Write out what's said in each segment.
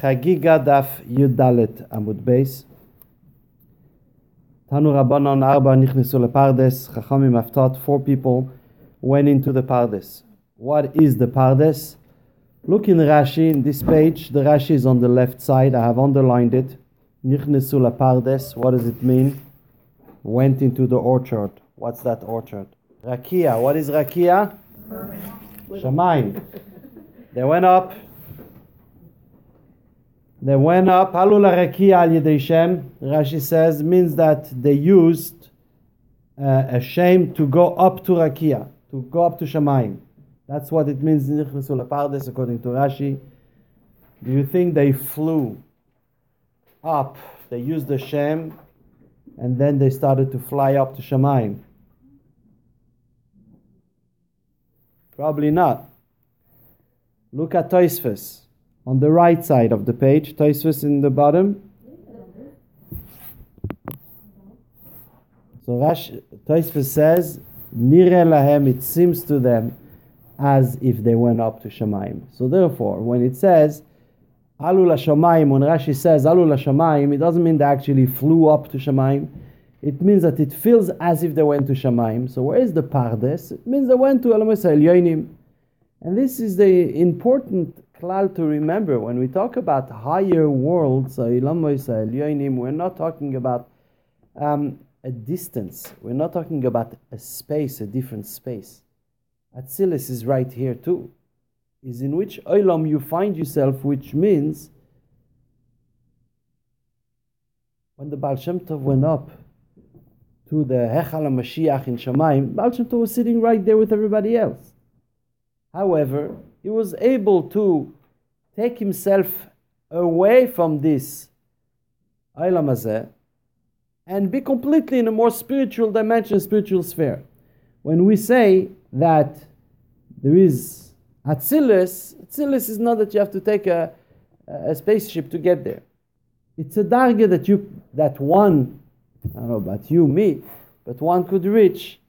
Chagiga Daf Yudalet Amud Beis. Tanu Rabbanon Arba Nichnesu Pardes. Chachamim have taught four people went into the Pardes. What is the Pardes? Look in Rashi, in this page, the Rashi is on the left side. I have underlined it. Nichnesu Pardes. What does it mean? Went into the orchard. What's that orchard? Rakia. What is Rakia? Shamayim. They went up they went up. Halul al Yedei Shem. Rashi says means that they used uh, a shame to go up to Rakia, to go up to Shamayim. That's what it means. Nichnasu Pardes, according to Rashi. Do you think they flew up? They used the Shem, and then they started to fly up to Shamayim. Probably not. Look at Toisfus on the right side of the page. Toisfus in the bottom. So Rash Toisfus says, Nire lahem, it seems to them as if they went up to Shemaim. So therefore, when it says Alu Shemaim, when Rashi says Alu Shemaim, it doesn't mean they actually flew up to Shemaim. It means that it feels as if they went to Shemaim. So where is the Pardes? It means they went to Elamasa Elyonim. And this is the important klal to remember when we talk about higher worlds, we're not talking about um, a distance. We're not talking about a space, a different space. Atsilis is right here too. Is in which olam you find yourself, which means when the Baal Shem Tov went up to the Hechal Mashiach in Shamayim, Baal Shem Tov was sitting right there with everybody else. However, he was able to take himself away from this Hazeh and be completely in a more spiritual dimension, spiritual sphere. When we say that there is Atzilus, Atzilus is not that you have to take a, a spaceship to get there. It's a darga that you that one, I don't know about you, me, but one could reach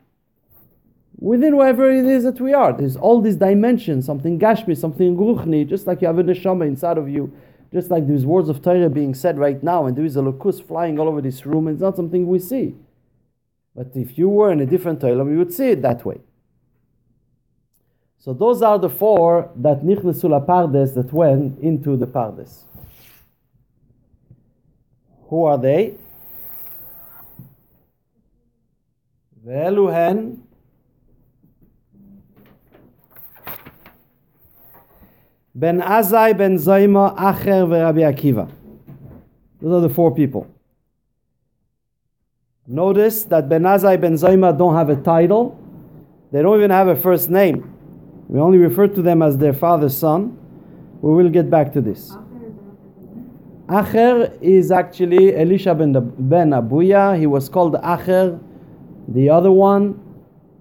within wherever it is that we are. There's all these dimensions, something gashmi, something ruchni, just like you have a neshama inside of you, just like there's words of Torah being said right now, and there is a lokus flying all over this room, and it's not something we see. But if you were in a different Torah, you would see it that way. So those are the four that nichnesu pardes that went into the pardes. Who are they? Ve'eluhen Ben Azai, Ben Zaima, Acher, Rabbi Akiva. Those are the four people. Notice that Ben Azai, Ben Zaima don't have a title. They don't even have a first name. We only refer to them as their father's son. We will get back to this. Acher is actually Elisha ben, ben Abuya. He was called Acher, the other one,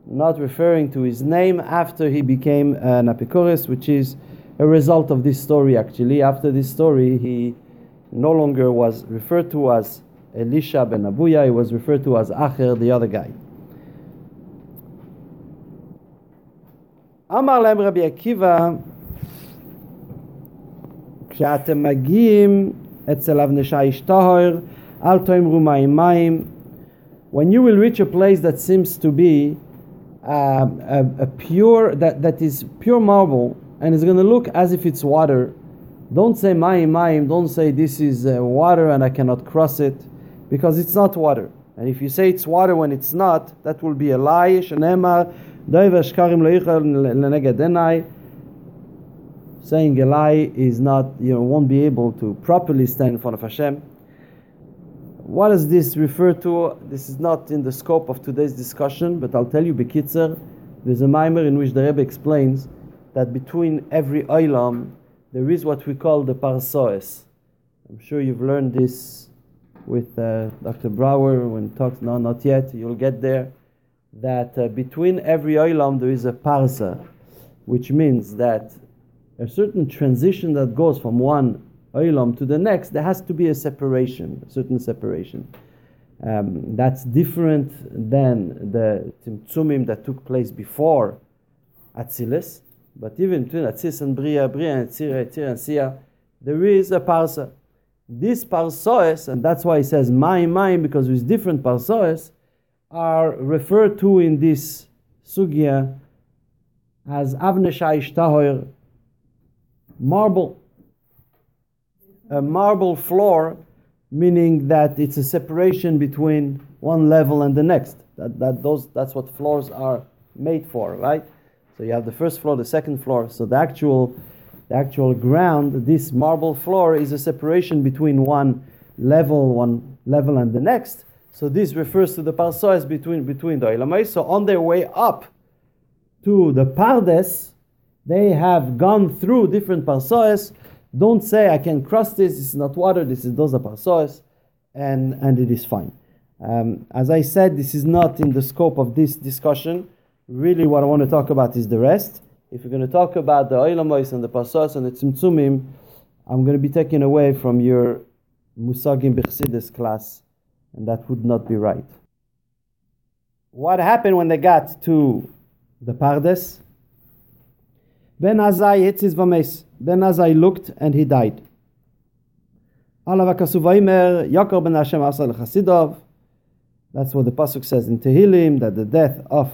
not referring to his name after he became an Apikoris, which is a result of this story actually. After this story, he no longer was referred to as Elisha ben Abuya, he was referred to as Acher, the other guy. אמר להם רבי עקיבא, כשאתם מגיעים אצל אבנשה איש טהר, אל תאמרו מים מים. When you will reach a place that seems to be uh, a, a pure, that, that is pure marble, and it's going to look as if it's water. Don't say mayim mayim. Don't say this is uh, water and I cannot cross it, because it's not water. And if you say it's water when it's not, that will be a lie. Shenemar Saying a lie is not, you know, won't be able to properly stand in front of Hashem. What does this refer to? This is not in the scope of today's discussion, but I'll tell you, Bekitzer, there's a mimer in which the Rebbe explains that between every oilam there is what we call the parsoes. I'm sure you've learned this with uh, Dr. Brower when talks. No, not yet. You'll get there. That uh, between every oilam there is a parsa, which means that a certain transition that goes from one oilam to the next, there has to be a separation, a certain separation. Um, that's different than the tzimtzumim that took place before Atzilus but even between Atzis and Bria, Bria and Tzira, Tzira and Sia, there is a parsa. This parsoes, and that's why he says my mine, because with different parsoes, are referred to in this sugya as avneshai tahor, marble. A marble floor, meaning that it's a separation between one level and the next. That, that those, that's what floors are made for, right? So you have the first floor, the second floor. So the actual, the actual ground, this marble floor, is a separation between one level, one level and the next. So this refers to the parsois between between the Ilamai. So on their way up to the Pardes, they have gone through different parsois. Don't say I can cross this. This is not water. This is those are parsois, and and it is fine. Um, as I said, this is not in the scope of this discussion. Really, what I want to talk about is the rest. If we're going to talk about the Oilamois and the Pasos and the Tzimtzumim, I'm going to be taken away from your Musagim Bechsidis class, and that would not be right. What happened when they got to the Pardes? Ben Azai Hitzis Vames. Ben Azai looked and he died. Allah Vakasuvaimer, Yaakov ben Hashem Asal Chasidov. That's what the pasuk says in Tehillim that the death of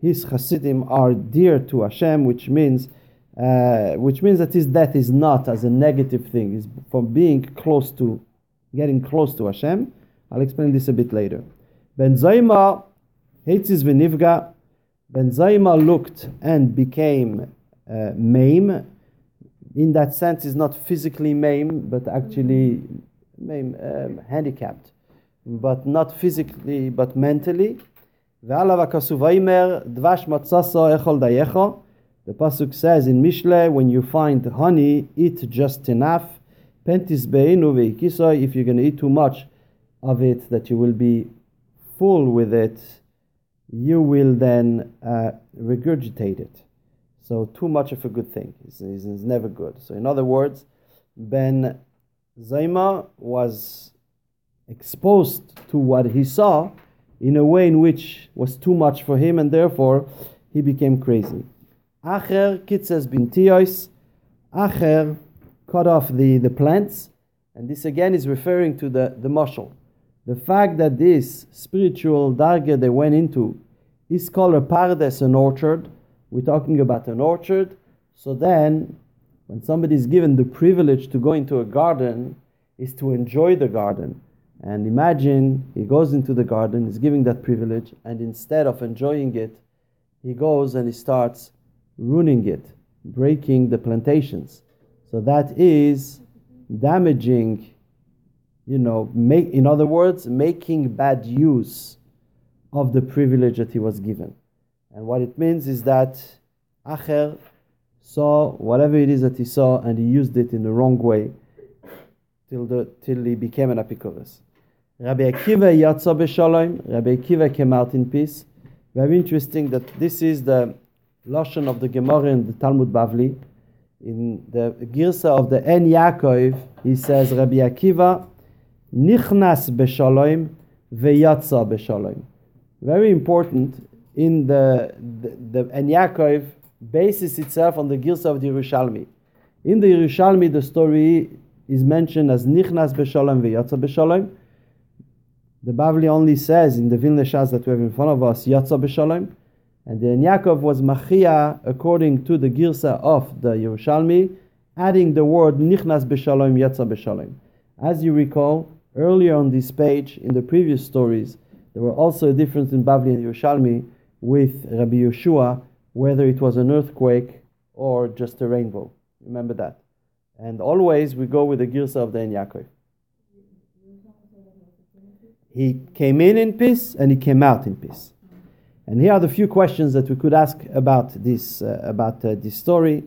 his Hasidim are dear to Hashem, which means uh, which means that his death is not as a negative thing, is from being close to, getting close to Hashem. I'll explain this a bit later. Ben Zayma Heitzis v'nivga. Ben Zayma looked and became uh, maim. In that sense, is not physically maim, but actually maim, um, handicapped but not physically, but mentally. The pasuk says in Mishle, when you find honey, eat just enough. Pentis If you're going to eat too much of it, that you will be full with it, you will then uh, regurgitate it. So too much of a good thing is, is, is never good. So in other words, Ben Zaima was exposed to what he saw in a way in which was too much for him, and therefore he became crazy. Acher kitzes bintiyos. Acher cut off the, the plants, and this again is referring to the, the mushal. The fact that this spiritual darga they went into is called a pardes, an orchard. We're talking about an orchard. So then, when somebody is given the privilege to go into a garden, is to enjoy the garden and imagine he goes into the garden, he's giving that privilege, and instead of enjoying it, he goes and he starts ruining it, breaking the plantations. So that is damaging, you know, make, in other words, making bad use of the privilege that he was given. And what it means is that Acher saw whatever it is that he saw and he used it in the wrong way till, the, till he became an Apikoros. Rabbi Akiva Yatza B'Shalom, Rabbi Akiva came out in peace. Very interesting that this is the Lashon of the Gemara in the Talmud Bavli. In the Girsa of the En Yaakov, he says, Rabbi Akiva, Nichnas B'Shalom, V'Yatza B'Shalom. Very important in the, the, the En Yaakov bases itself on the Girsa of the Yerushalmi. In the Yerushalmi, the story is mentioned as Nichnas B'Shalom, V'Yatza B'Shalom. The Bavli only says in the Vilna Shas that we have in front of us, Yatza b'Shalom, and then Yaakov was Machia according to the Girsa of the Yerushalmi, adding the word Nichnas b'Shalom, Yatza b'Shalom. As you recall, earlier on this page, in the previous stories, there were also a difference in Bavli and Yerushalmi with Rabbi Yeshua, whether it was an earthquake or just a rainbow. Remember that. And always we go with the Girsa of the En Yaakov. He came in in peace and he came out in peace. And here are the few questions that we could ask about this uh, about uh, this story.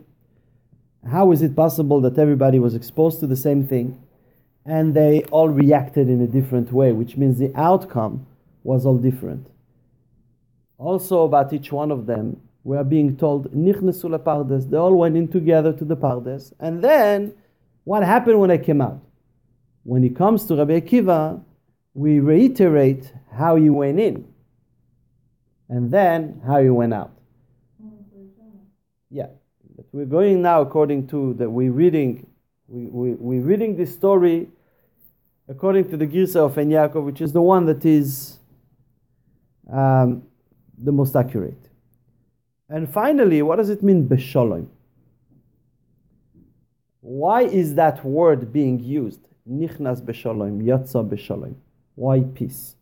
How is it possible that everybody was exposed to the same thing and they all reacted in a different way, which means the outcome was all different? Also, about each one of them, we are being told, Nichnesu pardes. They all went in together to the pardes. And then, what happened when they came out? When he comes to Rabbi Akiva, we reiterate how you went in and then how you went out. Yeah, but we're going now according to that we're reading We, we, we're reading this story according to the Girsa of En Yaakov, which is the one that is um, the most accurate. And finally, what does it mean, Beshalom? Why is that word being used? Nichnas Beshalom, Yatza Beshalom. Why peace?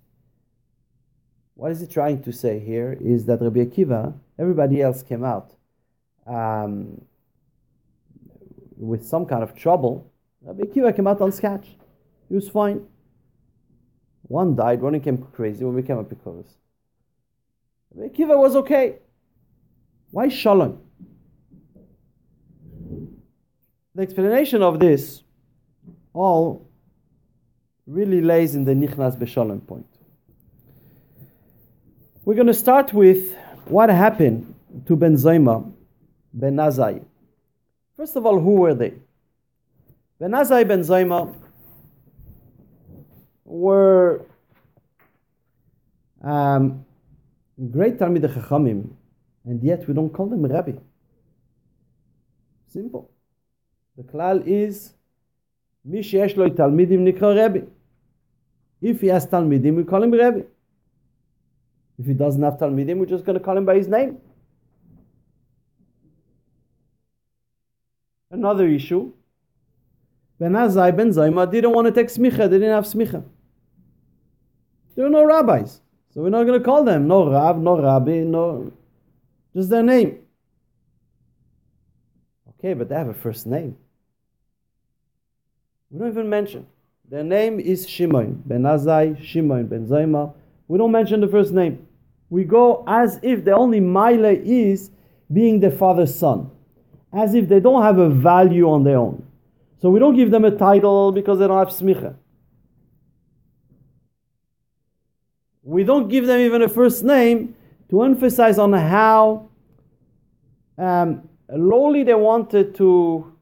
What is he trying to say here is that Rabbi Akiva, everybody else came out um, with some kind of trouble. Rabbi Akiva came out unscathed. He was fine. One died, one became crazy, one became a epicurus. Rabbi Akiva was okay. Why shalom? The explanation of this all really lays in the Nichnas Beshalom point. We're going to start with what happened to Ben Zayma, Ben Azai. First of all, who were they? Ben Azai, Ben Zayma were um, great Talmid Chachamim, and yet we don't call them Rabbi. Simple. The klal is Mi sheyesh lo talmidim nikra Rabbi. If he has talmidim, we call him Rabbi. If he doesn't have talmidim, we're just going to call him by his name. Another issue. Ben Azai Ben Zayma didn't want to take smicha. They didn't have smicha. There are no rabbis. So we're not going to call them no Rab, no Rabbi, no. Just their name. Okay, but they have a first name. We don't even mention. Their name is Shimon. Ben Azai, Shimon, Ben Zayma. We don't mention the first name. We go as if the only Mile is being the father's son. As if they don't have a value on their own. So we don't give them a title because they don't have smicha. We don't give them even a first name to emphasize on how um, lowly they wanted to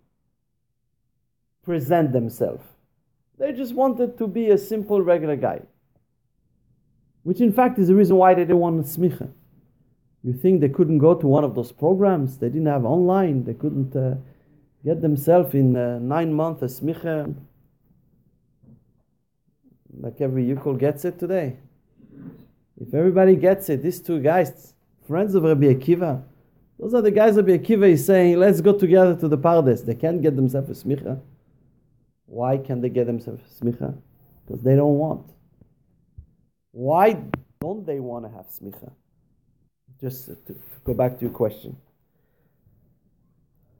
present themselves. They just wanted to be a simple, regular guy. Which, in fact, is the reason why they didn't want a smicha. You think they couldn't go to one of those programs? They didn't have online. They couldn't uh, get themselves in uh, nine months a smicha. Like every Yukol gets it today. If everybody gets it, these two guys, friends of Rabbi Akiva, those are the guys Rabbi Akiva is saying, let's go together to the Pardes. They can't get themselves a smicha. Why can't they get themselves smicha? Because they don't want. Why don't they want to have smicha? Just to, to, go back to your question.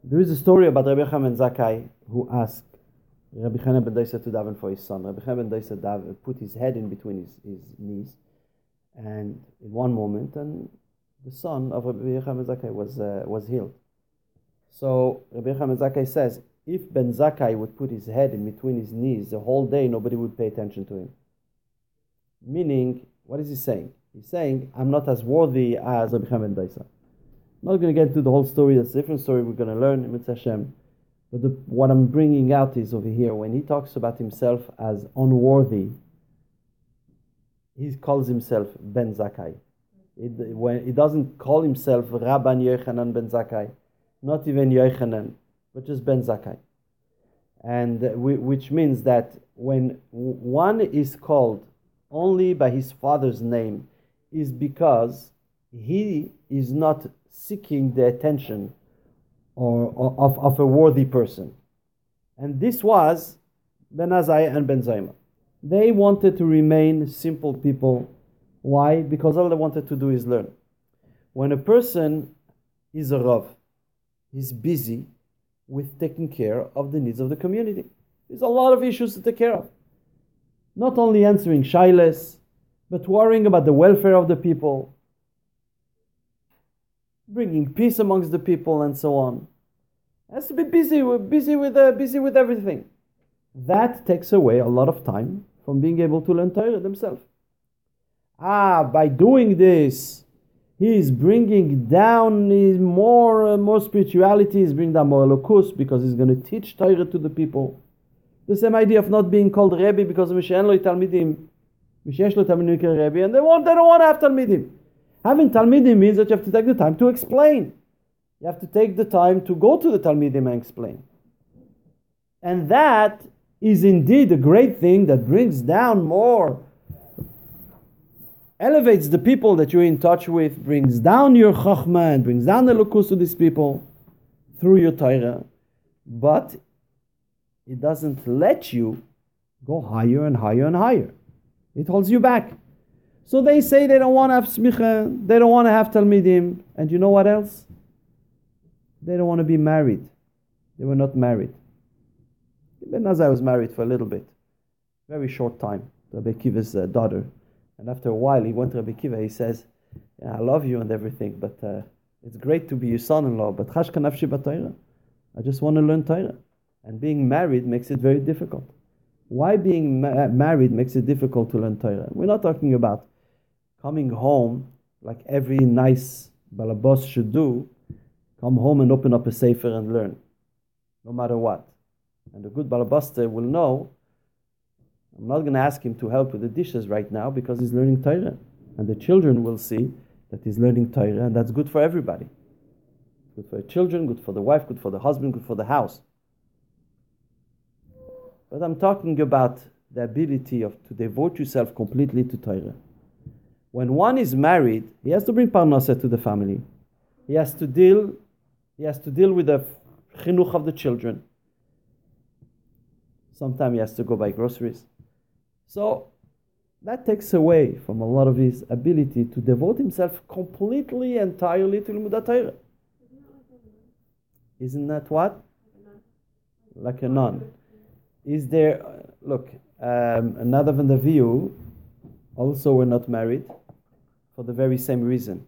There is a story about Rabbi Chaim Zakkai who asked Rabbi Chaim ben Dosa to daven for his son. Rabbi Chaim ben Dosa put his head in between his, his knees, and in one moment, and the son of Rabbi Chaim ben Zakkai was uh, was healed. So Rabbi Chaim ben Zakkai says, if Ben Zakkai would put his head in between his knees the whole day, nobody would pay attention to him. Meaning, what is he saying? He's saying, I'm not as worthy as Rabbi Chaim ben Dosa. I'm not going to get into the whole story, that's a different story we're going to learn in Mitzvah Hashem. But the, what I'm bringing out is over here, when he talks about himself as unworthy, he calls himself Ben Zakkai. It, when, he doesn't call himself Rabban Yochanan Ben Zakkai, not even Yochanan but just Ben Zakkai. And uh, which means that when one is called only by his father's name, is because he is not seeking the attention or, or of, of a worthy person. And this was Ben Azai and Ben Zayma. They wanted to remain simple people. Why? Because all they wanted to do is learn. When a person is a Rav, he's busy, with taking care of the needs of the community. There's a lot of issues to take care of. Not only answering shilas, but worrying about the welfare of the people, bringing peace amongst the people, and so on. Has to be busy, busy with, uh, busy with everything. That takes away a lot of time from being able to learn Torah themselves. Ah, by doing this, he is bringing down more uh, more spirituality. He's bringing down more elokus because he's going to teach Torah to the people. The same idea of not being called Rebbe because Mishen talmidim, Mishesh talmidim Rebbe, and they want they don't want to have talmidim. Having talmidim means that you have to take the time to explain. You have to take the time to go to the talmidim and explain. And that is indeed a great thing that brings down more, elevates the people that you're in touch with, brings down your chachma and brings down the lukus to these people through your Torah. But it doesn't let you go higher and higher and higher. It holds you back. So they say they don't want to have smicha, they don't want to have talmidim, and you know what else? They don't want to be married. They were not married. Ben Azai was married for a little bit, very short time, to Kiva's uh, daughter. And after a while, he went to Rabbi Kiva. He says, yeah, "I love you and everything, but uh, it's great to be your son-in-law. But chashka nafshi I just want to learn Torah, and being married makes it very difficult. Why being ma- married makes it difficult to learn Torah? We're not talking about coming home like every nice balabos should do. Come home and open up a sefer and learn, no matter what. And the good balabaster will know. I'm not going to ask him to help with the dishes right now because he's learning Torah, and the children will see that he's learning Torah, and that's good for everybody. Good for the children, good for the wife, good for the husband, good for the house. But I'm talking about the ability of to devote yourself completely to Torah. When one is married, he has to bring parnasa to the family. He has to deal, he has to deal with the chinuch of the children. Sometimes he has to go buy groceries. So that takes away from a lot of his ability to devote himself completely, entirely to Limudat Torah. Isn't that what? Like a nun. Is there, look, um, another than the view, also were not married for the very same reason.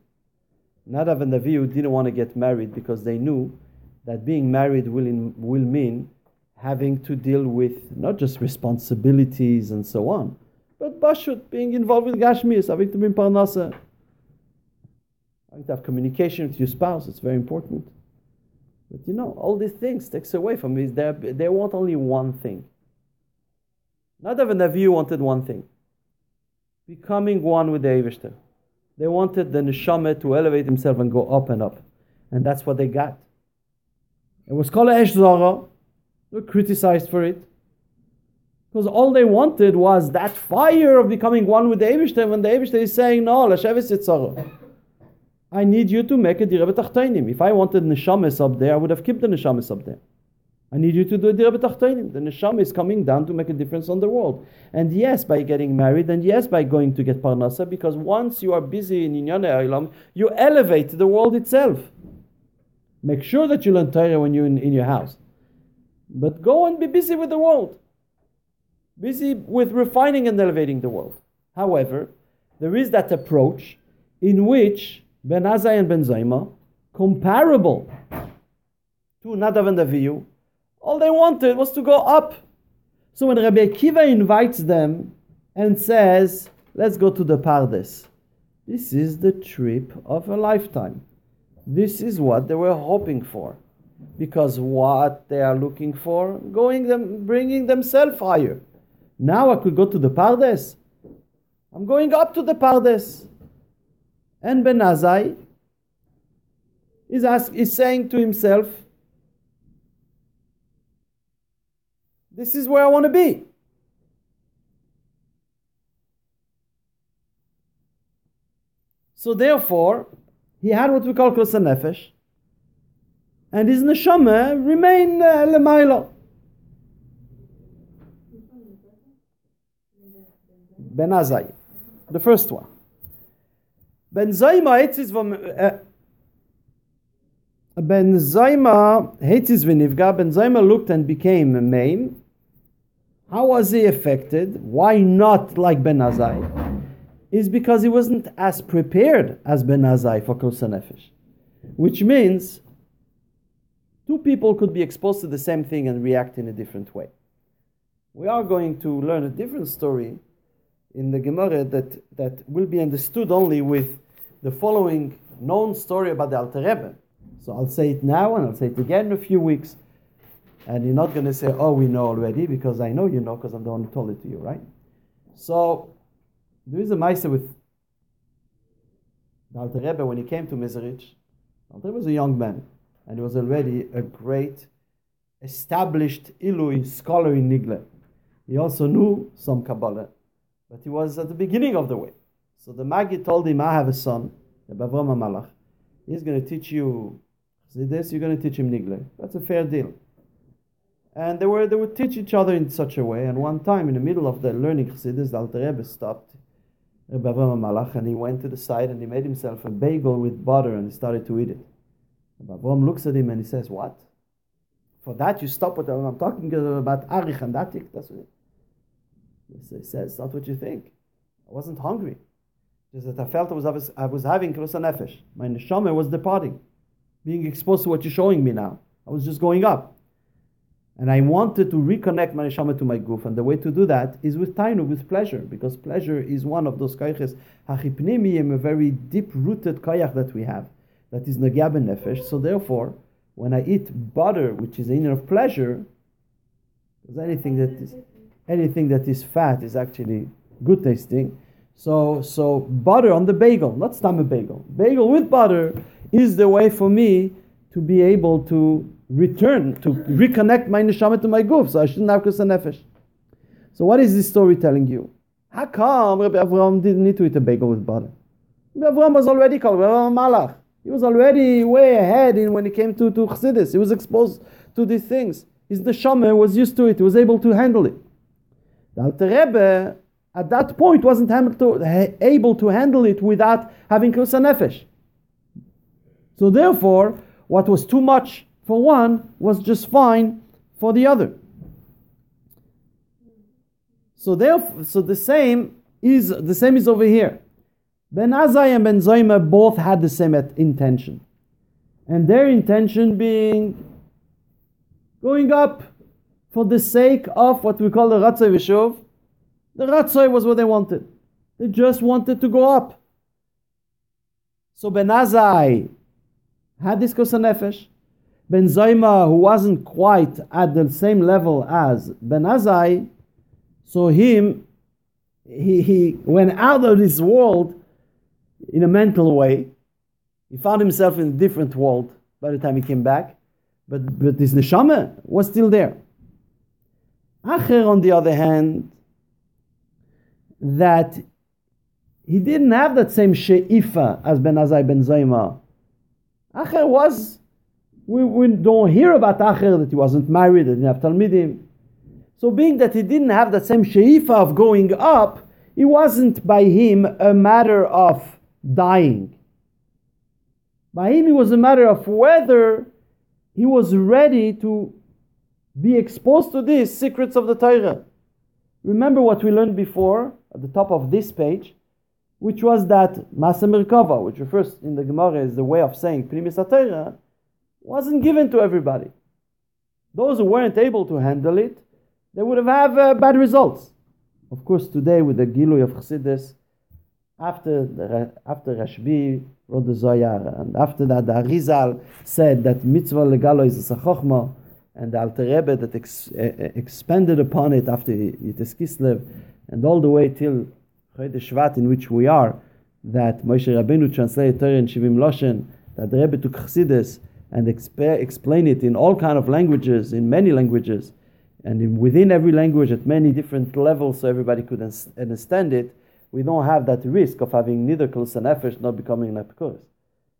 Nadav and Avihu didn't want to get married because they knew that being married will, in, will mean having to deal with not just responsibilities and so on, but bashut, being involved with gashmis, having to be in parnasa, having to have communication with your spouse. It's very important. But you know, all these things takes away from me. They, they want only one thing. Nadav and Avihu wanted one thing. Becoming one with the Eivishter. They wanted the neshama to elevate himself and go up and up. And that's what they got. It was called Esh Zara. Were criticized for it. Because all they wanted was that fire of becoming one with the Eivishter when the Eivishter is saying, No, Lashevis Yitzhara. I need you to make a Dira B'Tachtainim. If I wanted Neshamis up there, I would have kept the Neshamis up there. I need you to do a Dira B'Tachtainim. The Neshama is coming down to make a difference on the world. And yes, by getting married, and yes, by going to get Parnasa, because once you are busy in Inyan Eilam, you elevate the world itself. Make sure that you learn Torah when you're in, in your house. But go and be busy with the world. Busy with refining and elevating the world. However, there is that approach in which Ben Azai and Ben Zaima, comparable to Nadav and Avihu, all they wanted was to go up. So when Rabbi Akiva invites them and says, Let's go to the Pardes, this is the trip of a lifetime. This is what they were hoping for. Because what they are looking for, going them, bringing themselves higher. Now I could go to the Pardes. I'm going up to the Pardes. And Ben Azai is, ask, is saying to himself, This is where I want to be. So therefore, he had what we call Klosa Nefesh, and his neshama remained uh, lemailo. Ben Azai, the first one. Ben Zayma Etzis uh, Ben Zayma Hetzis v'nivga. Ben Zayma looked and became a maim. How was he affected? Why not like Ben Azai? Is because he wasn't as prepared as Ben Azai for Klosa Nefesh. Which means two people could be exposed to the same thing and react in a different way. We are going to learn a different story in the Gemara that, that will be understood only with the following known story about the Alter Rebbe. So I'll say it now and I'll say it again in a few weeks. And you're not going to say, oh, we know already, because I know you know, because I'm the one who told it to you, right? So, there is a Maisa with the Alter Rebbe when he came to Mezerich. Alter Rebbe was a young man, and he was already a great established Ilui scholar in Nigle. He also knew some Kabbalah, but he was at the beginning of the way. So the Maggid told him, I have a son, the Bavram Malach. He's going to teach you this, you're going to teach him Nigle. That's a fair deal. And they were they would teach each other in such a way. And one time, in the middle of the learning Chassidus, the Alter Rebbe stopped Rabbi Avram Malach, and he went to the side and he made himself a bagel with butter and he started to eat it. Avram looks at him and he says, "What? For that you stop what I'm talking about arich and datik? That's what he says. Not what you think. I wasn't hungry. Just that I felt I was I was having krusa nefesh. My neshama was departing, being exposed to what you're showing me now. I was just going up." And I wanted to reconnect my neshama to my goof, and the way to do that is with tainu, with pleasure, because pleasure is one of those kayches hachipnimiyim, a very deep-rooted kayach that we have, that is nagyab nefesh. So therefore, when I eat butter, which is a union of pleasure, because anything that is anything that is fat is actually good tasting. So so butter on the bagel, not stam bagel. Bagel with butter is the way for me to be able to return, to reconnect my neshama to my goof, so I shouldn't have kus nefesh. So what is this story telling you? How come Rabbi Avraham didn't need to eat a bagel with butter? Rabbi Avraham was already called Rabbi Malach. He was already way ahead in when he came to, to Chassidus. He was exposed to these things. His neshama was used to it. He was able to handle it. The Alter Rebbe, at that point, wasn't able to handle it without having kus nefesh. So therefore, what was too much for one was just fine for the other. So therefore, so the same is the same is over here. Ben Azai and Ben Zoyma both had the same intention, and their intention being going up for the sake of what we call the Ratzai Vishov. The Ratzai was what they wanted. They just wanted to go up. So Ben Azai had this kosa nefesh. Ben Zayma, who wasn't quite at the same level as Ben Azai, so him, he, he went out of this world in a mental way. He found himself in a different world by the time he came back, but, but his neshama was still there. Acher, on the other hand, that he didn't have that same she'ifa as Ben Azai Ben Zayma. Acher was we, we don't hear about Acher that he wasn't married, that he didn't have Talmidim. So, being that he didn't have that same sheifa of going up, it wasn't by him a matter of dying. By him, it was a matter of whether he was ready to be exposed to these secrets of the Torah. Remember what we learned before at the top of this page, which was that Masa Merkava, which refers in the Gemara is the way of saying Pnimis Torah, wasn't given to everybody. Those who weren't able to handle it, they would have had uh, bad results. Of course, today with the Gilui of Chassidus, after the, after Rashbi wrote the Zohar, and after that the Arizal said that mitzvah legalo is a sachochma, and the Alter Rebbe that ex, uh, expanded upon it after Yud Tes Kislev, and all the way till Chodesh Shvat in which we are, that Moshe Rabbeinu translated Torah in Shivim Loshen, that the Rebbe took Chassidus and exp- explain it in all kind of languages, in many languages, and in, within every language at many different levels, so everybody could understand it. We don't have that risk of having neither Klus and Nefesh not becoming an Epikuris.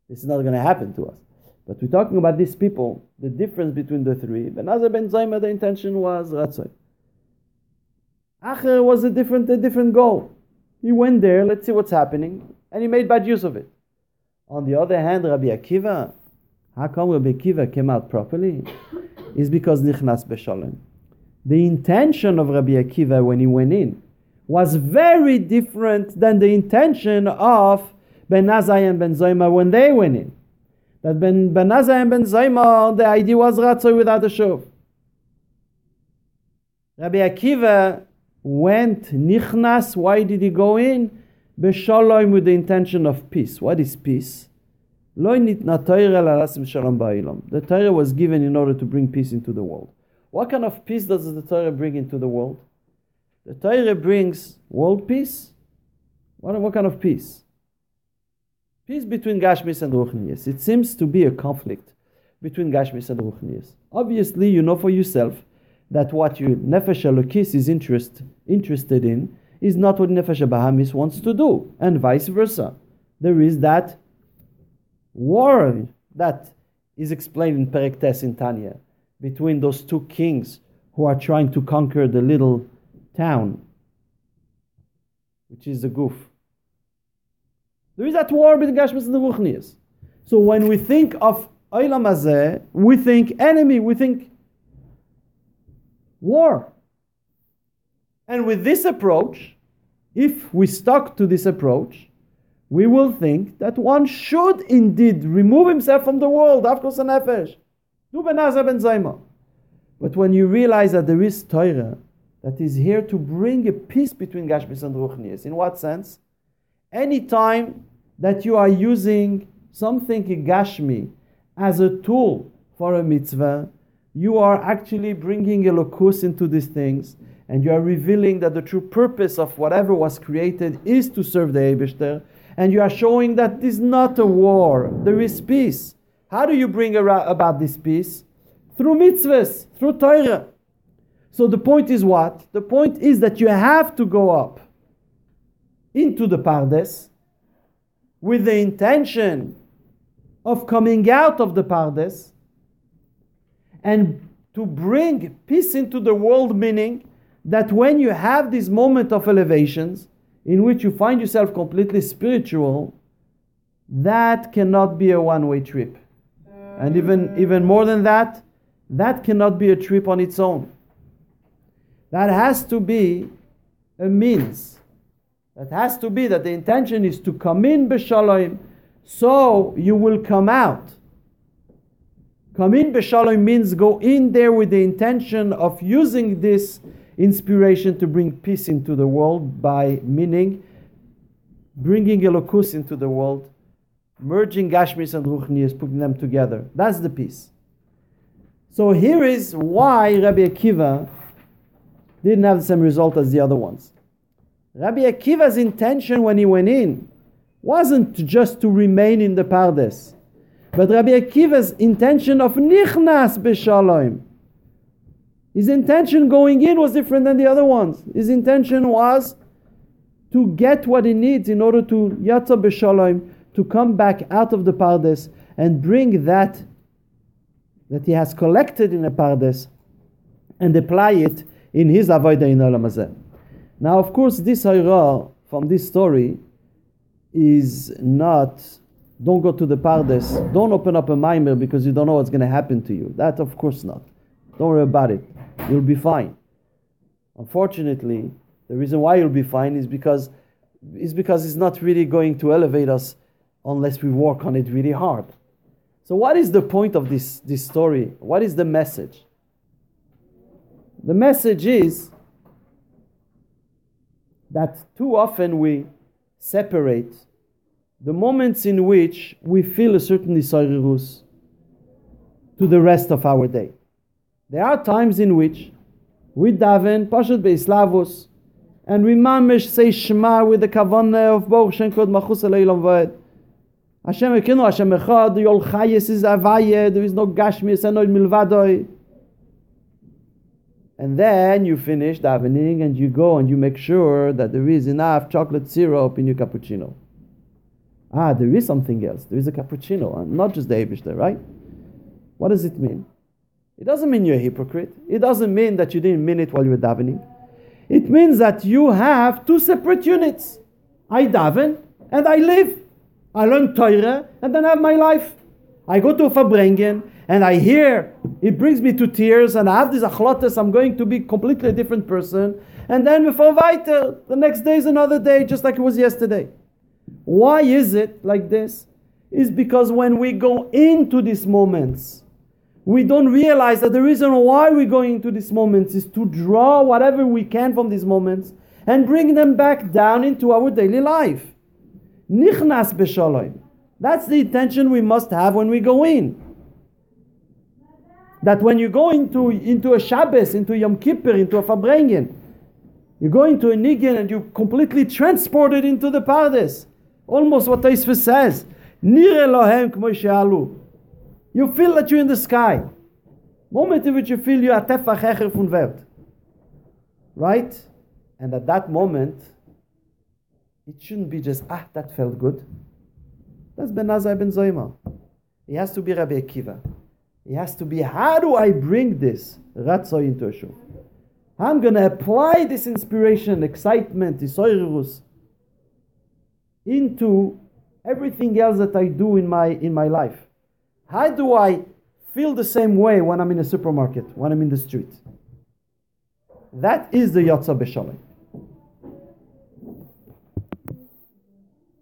This is not going to happen to us. But we're talking about these people, the difference between the three. Ben Azar ben Zayma, the intention was Ratzoy. Acher was a different, a different goal. He went there, let's see what's happening, and he made bad use of it. On the other hand, Rabbi Akiva, how come Rabbi Akiva came out properly? Is because Nichnas Beshalem. The intention of Rabbi Akiva when he went in was very different than the intention of Ben Azai and Ben Zayma when they went in. That Ben, ben Azai and Ben Zayma, the idea was Ratzoy without a shov. Rabbi Akiva went Nichnas, why did he go in? Beshalom with the intention of peace. What is peace? The Torah was given in order to bring peace into the world. What kind of peace does the Torah bring into the world? The Torah brings world peace. What, what kind of peace? Peace between Gashmis and Ruchnius. It seems to be a conflict between Gashmis and Ruchnias. Obviously, you know for yourself that what your Nefesh Elokis is interest, interested in is not what Nefesh Bahamis wants to do, and vice versa. There is that war that is explained in Perek Tes in Tanya between those two kings who are trying to conquer the little town, which is the goof. There is that war between Gashmis and the Ruchnias. So when we think of Olam Hazeh, we think enemy, we think war. And with this approach, if we stuck to this approach, we will think that one should indeed remove himself from the world, Afkos and But when you realize that there is Torah that is here to bring a peace between Gashmis and Ruchnias, in what sense? Any time that you are using something Gashmi as a tool for a mitzvah, you are actually bringing a locus into these things and you are revealing that the true purpose of whatever was created is to serve the Eibishter and you are showing that this is not a war, there is peace. How do you bring about this peace? Through mitzvahs, through Torah. So the point is what? The point is that you have to go up into the Pardes with the intention of coming out of the Pardes and to bring peace into the world, meaning that when you have this moment of elevations in which you find yourself completely spiritual, that cannot be a one way trip. And even, even more than that, that cannot be a trip on its own. That has to be a means. That has to be that the intention is to come in b'shalom, so you will come out. Come in b'shalom means go in there with the intention of using this inspiration to bring peace into the world by meaning bringing Elokus into the world, merging Gashmis and Ruchnias, putting them together. That's the peace. So here is why Rabbi Akiva didn't have the same result as the other ones. Rabbi Akiva's intention when he went in wasn't just to remain in the Pardes, but Rabbi Akiva's intention of nichnas b'shalom. His intention going in was different than the other ones. His intention was to get what he needs in order to yatza b'shalom, to come back out of the Pardes and bring that that he has collected in a Pardes and apply it in his Avodah in Olam Hazeh. Now, of course, this Hayra from this story is not don't go to the Pardes, don't open up a mimer because you don't know what's going to happen to you. That, of course, not. Don't worry about it. You'll be fine. Unfortunately, the reason why you'll be fine is because is because it's not really going to elevate us unless we work on it really hard. So, what is the point of this, this story? What is the message? The message is that too often we separate the moments in which we feel a certain isarirus to the rest of our day. There are times in which we daven Pashat Beislavus and we mamish say Shema with the kavanah of Baruch Shem Kod Machus Eleilam Vaed. Hashem Ekinu, Hashem Echad, Yol Chayes is Avaye, there is no Gashmis, and no Milvadoi. And then you finish davening and you go and you make sure that there is enough chocolate syrup in your cappuccino. Ah, there is something else. There is a cappuccino, and not just the Abishter, right? What does it mean? It doesn't mean you're a hypocrite. It doesn't mean that you didn't mean it while you were davening. It means that you have two separate units. I daven and I live. I learn Torah, and then I have my life. I go to a Farbrengen, and I hear, it brings me to tears, and I have this achlotas, I'm going to be completely a different person. And then before weiter, the next day is another day, just like it was yesterday. Why is it like this? Is because when we go into these moments, we don't realize that the reason why we go into these moments is to draw whatever we can from these moments and bring them back down into our daily life. Nichnas b'shalom. That's the intention we must have when we go in. That when you go into, into a Shabbos, into Yom Kippur, into a Farbrengen, you go into a Niggin and you're completely transported into the Pardes. Almost what Taisva says. Nir Elohem k'mo You feel that you're in the sky. Moment in which you feel you are tefach hecher von Welt. Right? And at that moment, it shouldn't be just, ah, that felt good. That's Ben Azai Ben Zoyma. It has to be Rabbi Akiva. It has to be, how do I bring this Ratzo into a shuv? I'm going to apply this inspiration, excitement, isoirus, into everything else that I do in my, in my life. How do I feel the same way when I'm in a supermarket, when I'm in the street? That is the Yotza B'Shalom.